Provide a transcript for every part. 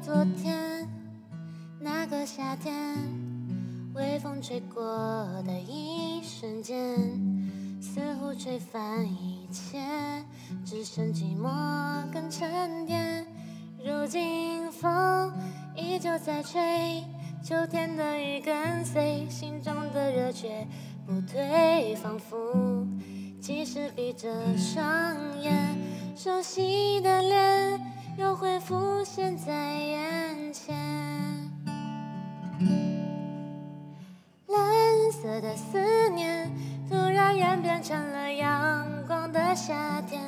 昨天，那个夏天，微风吹过的一瞬间，似乎吹翻一切，只剩寂寞跟沉淀。如今风依旧在吹，秋天的雨跟随，心中的热却不退，仿佛即使闭着双眼，熟悉的脸又会浮现在眼前。蓝色的思念突然演变成了阳光的夏天，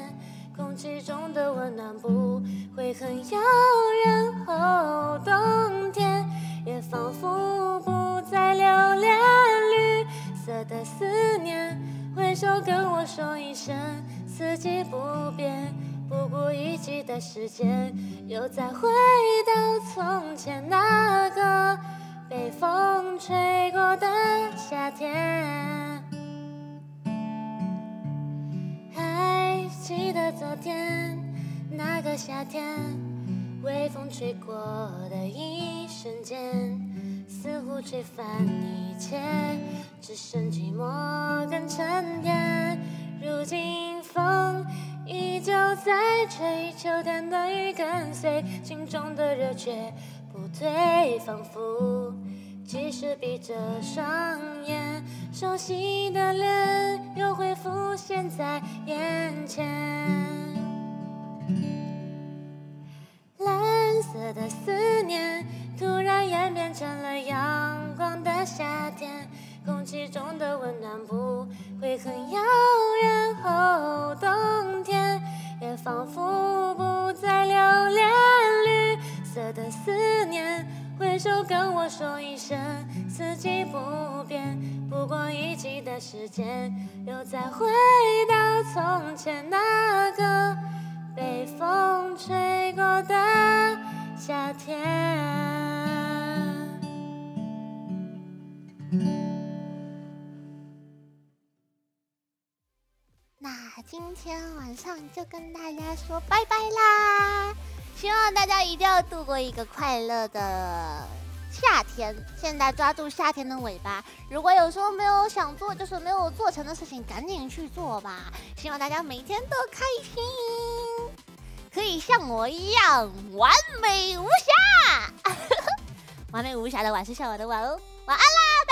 空气中的温暖不会很遥远，后冬天也仿佛不再留恋。绿色的思念，挥手跟我说一声，四季不变。不顾一切的时间，又再回到从前那个被风吹过的夏天。还记得昨天那个夏天，微风吹过的一瞬间，似乎吹翻一切，只剩寂寞跟沉在吹，秋天的雨跟随，心中的热却不退，仿佛即使闭着双眼，熟悉的脸又会浮现在眼前。蓝色的思念突然演变成了阳光的夏天，空气中的温暖不跟我说一声，四季不变，不过一季的时间，又再回到从前那个被风吹过的夏天。那今天晚上就跟大家说拜拜啦！希望大家一定要度过一个快乐的夏天。现在抓住夏天的尾巴，如果有时候没有想做，就是没有做成的事情，赶紧去做吧。希望大家每天都开心，可以像我一样完美无瑕。完美无瑕的晚是笑我的晚哦，晚安啦！